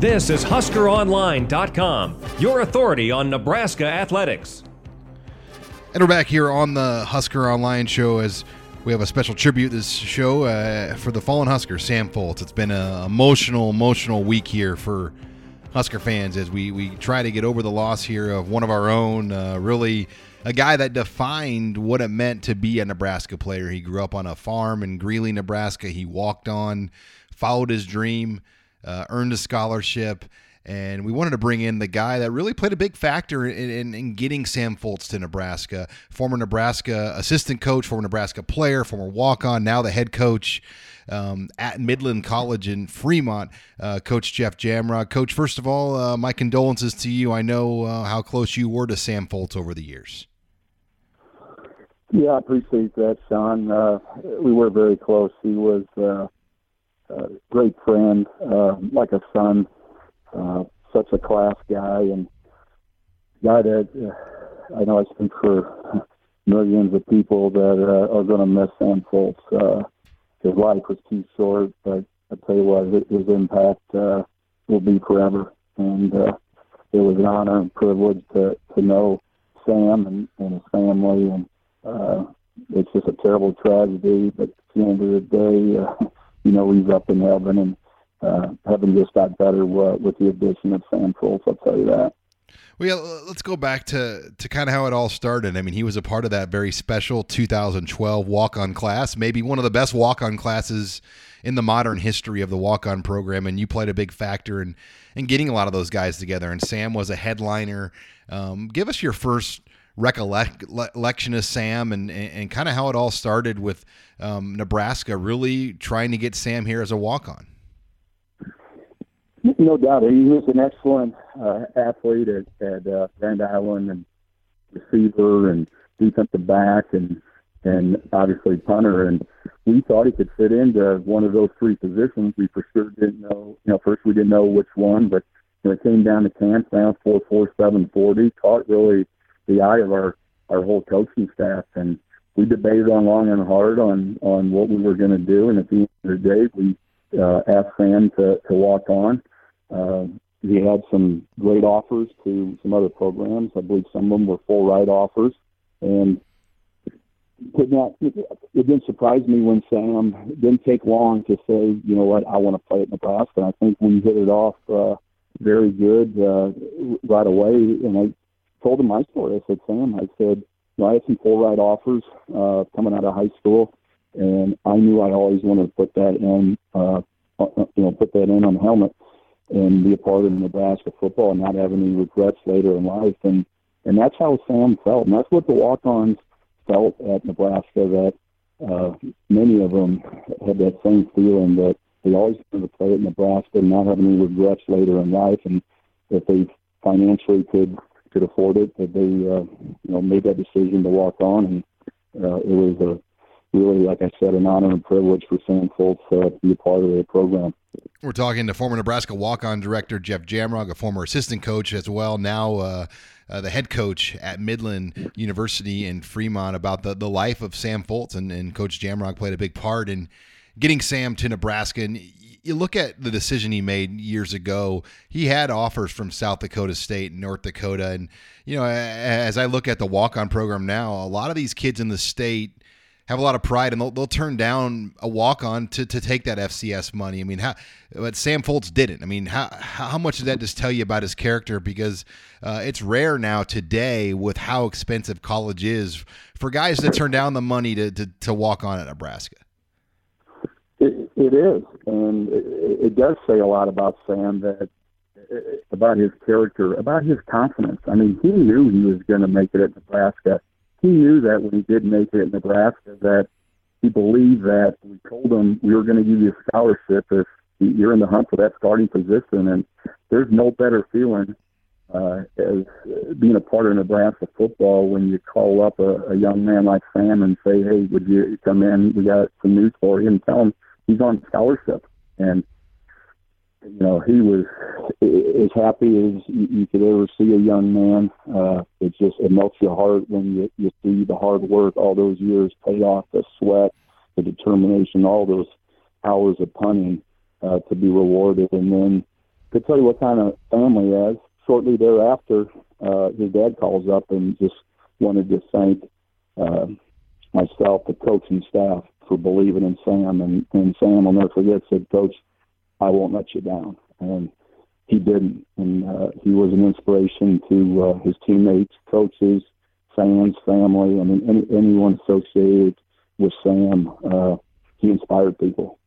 This is HuskerOnline.com, your authority on Nebraska athletics. And we're back here on the Husker Online show as we have a special tribute this show uh, for the fallen Husker, Sam Foltz. It's been an emotional, emotional week here for Husker fans as we, we try to get over the loss here of one of our own, uh, really a guy that defined what it meant to be a Nebraska player. He grew up on a farm in Greeley, Nebraska. He walked on, followed his dream uh, earned a scholarship. And we wanted to bring in the guy that really played a big factor in, in, in, getting Sam Foltz to Nebraska. Former Nebraska assistant coach, former Nebraska player, former walk on, now the head coach um, at Midland College in Fremont, uh, Coach Jeff Jamrog. Coach, first of all, uh, my condolences to you. I know uh, how close you were to Sam Foltz over the years. Yeah, I appreciate that, Sean. Uh, we were very close. He was great friend, uh, like a son, uh, such a class guy, and guy that uh, I know I speak for millions of people that uh, are going to miss Sam Foltz. Uh, his life was too short, but I tell you what, his impact uh, will be forever. And uh, it was an honor and privilege to to know Sam and, and his family, and uh, it's just a terrible tragedy. But at the end of the day. Uh, you know he's up in heaven, and uh, heaven just got better with, with the addition of Sam Foltz. I'll tell you that. Well, yeah, let's go back to, to kind of how it all started. I mean, he was a part of that very special 2012 walk on class, maybe one of the best walk on classes in the modern history of the walk on program. And you played a big factor in, in getting a lot of those guys together. And Sam was a headliner. Um, give us your first recollection of Sam and, and, and kind of how it all started with um, Nebraska really trying to get Sam here as a walk on. No doubt. He was an excellent uh, athlete at, at uh, Grand Island and receiver and defensive back and and obviously punter. And we thought he could fit into one of those three positions. We for sure didn't know. You know, first we didn't know which one, but when it came down to camp, now four four seven forty, caught really the eye of our our whole coaching staff, and we debated on long and hard on on what we were going to do. And at the end of the day, we uh, asked Sam to to walk on. Uh, he had some great offers to some other programs. I believe some of them were full ride offers, and did not. It didn't surprise me when Sam didn't take long to say, you know what, I want to play at Nebraska. And I think we hit it off uh, very good uh, right away. And I told him my story. I said, Sam, I said, you know, I had some full ride offers uh, coming out of high school, and I knew I always wanted to put that in, uh, uh, you know, put that in on the helmet and be a part of Nebraska football and not have any regrets later in life. And and that's how Sam felt, and that's what the walk-ons felt at Nebraska. That uh, many of them had that same feeling that they always wanted to play at Nebraska and not have any regrets later in life, and if they financially could could afford it, that they uh, you know made that decision to walk on, and uh, it was a really, like I said, an honor and privilege for Sam Foltz uh, to be a part of the program. We're talking to former Nebraska walk-on director Jeff Jamrog, a former assistant coach as well, now uh, uh, the head coach at Midland University in Fremont, about the, the life of Sam Foltz, and, and Coach Jamrog played a big part in getting Sam to Nebraska. And you look at the decision he made years ago. He had offers from South Dakota State and North Dakota, and you know, as I look at the walk-on program now, a lot of these kids in the state have a lot of pride and they'll, they'll turn down a walk-on to, to take that FCS money. I mean, how, but Sam Foltz didn't. I mean, how how much does that just tell you about his character? Because uh, it's rare now today with how expensive college is for guys to turn down the money to, to, to walk on at Nebraska. It, is, and it, it does say a lot about Sam that about his character, about his confidence. I mean, he knew he was going to make it at Nebraska. He knew that when he did make it at Nebraska, that he believed that we told him we were going to give you a scholarship if you're in the hunt for that starting position. And there's no better feeling uh, as being a part of Nebraska football when you call up a, a young man like Sam and say, "Hey, would you come in? We got some news for you," and tell him he's on scholarship, and you know he was as happy as you could ever see a young man. Uh, it just it melts your heart when you you see the hard work, all those years pay off, the sweat, the determination, all those hours of punting uh, to be rewarded, and then to tell you what kind of family he has, shortly thereafter, uh, his dad calls up and just wanted to thank uh, myself, the coaching staff, for believing in Sam. And, and Sam, will never forget, said, Coach, I won't let you down. And he didn't. And uh, he was an inspiration to uh, his teammates, coaches, fans, family. I mean, any, anyone associated with Sam, uh, he inspired people.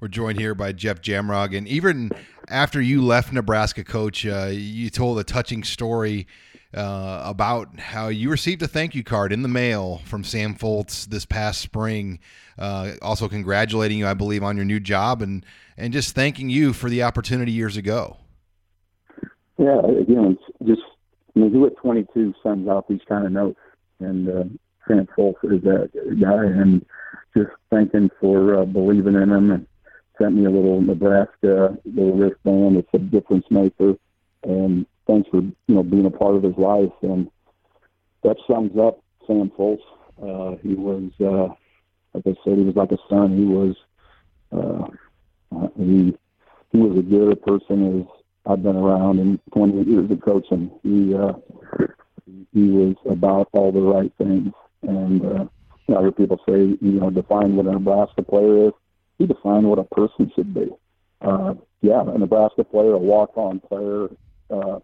We're joined here by Jeff Jamrog, and even after you left Nebraska, Coach, uh, you told a touching story uh, about how you received a thank you card in the mail from Sam Foltz this past spring. Uh, also, congratulating you, I believe, on your new job, and and just thanking you for the opportunity years ago. Yeah, again, it's just I mean, who at 22 sends out these kind of notes, and uh, Sam Foltz is that guy, and just thanking for uh, believing in him and sent me a little Nebraska little wristband. It's a difference maker, and thanks for you know being a part of his life. And that sums up Sam Foltz. Uh, he was, uh, like I said, he was like a son. He was, uh, uh, he he was as good a person as I've been around in 28 years of coaching. He uh, he was about all the right things, and uh, I hear people say, you know, define what a Nebraska player is. He defined what a person should be. Uh, yeah, a Nebraska player, a walk-on player. Uh,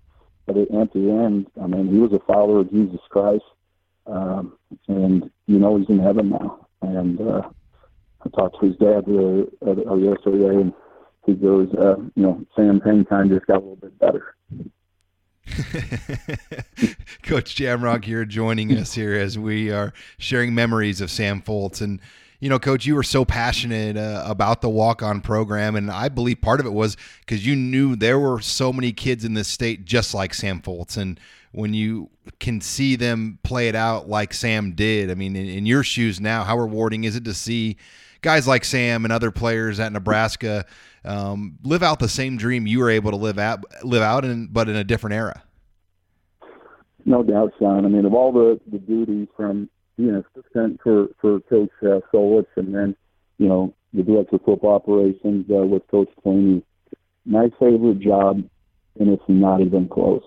but at the end, I mean, he was a follower of Jesus Christ, um, and you know he's in heaven now. And uh, I talked to his dad uh, uh, yesterday, and he goes, uh, you know, Sam Payne kind of just got a little bit better. Coach Jamrog here joining us here as we are sharing memories of Sam Foltz. And, you know, Coach, you were so passionate uh, about the walk on program. And I believe part of it was because you knew there were so many kids in this state just like Sam Foltz. And when you can see them play it out like Sam did, I mean, in, in your shoes now, how rewarding is it to see guys like Sam and other players at Nebraska? Um, live out the same dream you were able to live out, live out in, but in a different era. No doubt, Sean. I mean, of all the, the duties from being an assistant for, for Coach uh, Solich and then, you know, the director of football operations uh, with Coach Pelini, my favorite job, and it's not even close,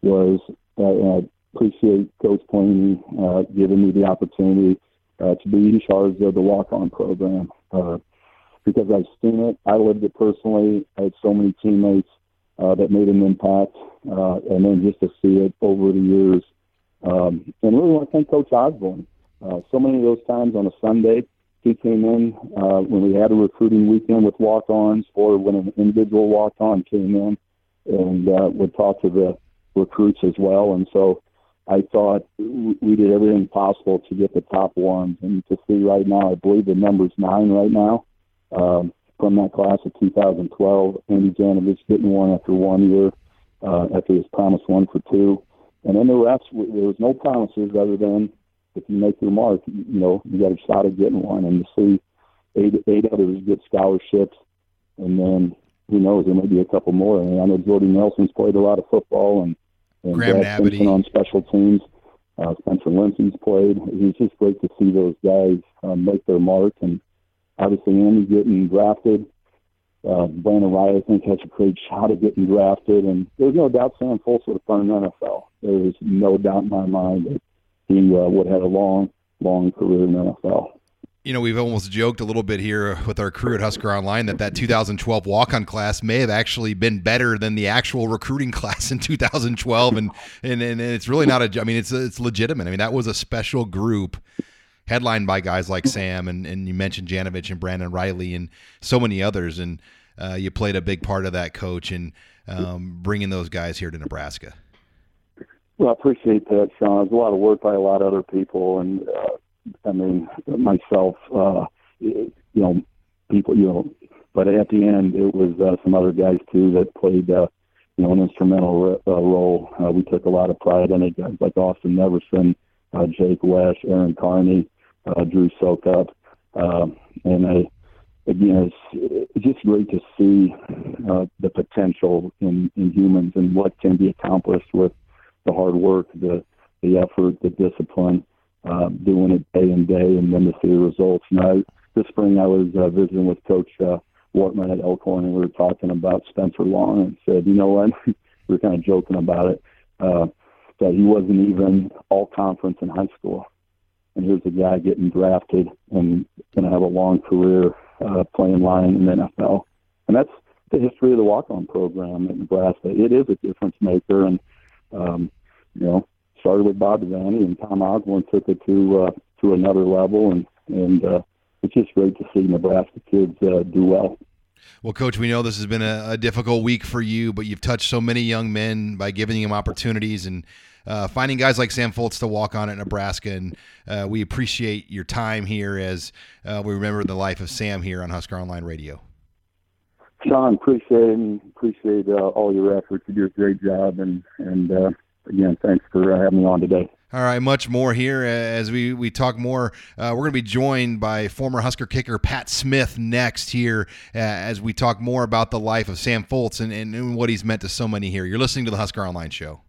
was uh, I appreciate Coach Pelini uh, giving me the opportunity uh, to be in charge of the walk-on program. Uh, because I've seen it. I lived it personally. I had so many teammates uh, that made an impact, uh, and then just to see it over the years. Um, and really want to thank Coach Osborne. Uh, so many of those times on a Sunday, he came in uh, when we had a recruiting weekend with walk-ons, or when an individual walk-on came in and uh, would talk to the recruits as well. And so I thought we did everything possible to get the top ones. And to see right now, I believe the number's nine right now um, from that class of 2012. Andy Janovich getting one after one year, uh, after his promised one for two. And then the rest, there was no promises other than if you make your mark, you know, you got a shot at getting one. And to see eight, eight others get scholarships, and then who knows, there may be a couple more. I, mean, I know Jordy Nelson's played a lot of football, and, and Graham Simpson on special teams. Uh, Spencer Lindsey's played. It's just great to see those guys um, make their mark and obviously Andy getting drafted. Uh, Brandon Wright, I think, has a great shot at getting drafted, and there's no doubt Sam Foltz would have done an NFL. There is no doubt in my mind that he uh, would have had a long, long career in the NFL. You know, we've almost joked a little bit here with our crew at Husker Online that that 2012 walk-on class may have actually been better than the actual recruiting class in 2012, and and, and it's really not a. I mean, it's it's legitimate. I mean, that was a special group headlined by guys like Sam and, and you mentioned Janovich and Brandon Reilly and so many others. And uh, you played a big part of that, coach, and um, bringing those guys here to Nebraska. Well, I appreciate that, Sean. It's a lot of work by a lot of other people, and uh, I mean myself. Uh, you know, people. You know, but at the end, it was uh, some other guys too that played. Uh, you know, an instrumental uh, role. Uh, we took a lot of pride in it. Guys like Austin Neverson, uh, Jake Wesh, Aaron Carney, uh, Drew Sokup. Um, and I, again, it's, it's just great to see uh, the potential in, in humans and what can be accomplished with the hard work, the, the effort, the discipline, uh, doing it day in day, and then to see the results. And I, this spring, I was uh, visiting with Coach uh, Wortman at Elkhorn, and we were talking about Spencer Long, and said, you know what, we were kind of joking about it, uh, that he wasn't even all conference in high school, and here's a guy getting drafted and going to have a long career uh, playing line in the NFL, and that's the history of the walk-on program at Nebraska. It is a difference maker, and um, you know, started with Bob Devaney and Tom Osborne took it to uh, to another level, and and uh, it's just great to see Nebraska kids uh, do well. Well, Coach, we know this has been a, a, difficult week for you, but you've touched so many young men by giving them opportunities and uh, finding guys like Sam Foltz to walk on at Nebraska. And uh, we appreciate your time here as uh, we remember the life of Sam here on Husker Online Radio. Sean, appreciate it and appreciate uh, all your efforts. You do a great job, and and uh, again, thanks for uh, having me on today. All right, much more here as we, we talk more. Uh, we're going to be joined by former Husker kicker Pat Smith next here uh, as we talk more about the life of Sam Foltz and, and what he's meant to so many here. You're listening to the Husker Online Show.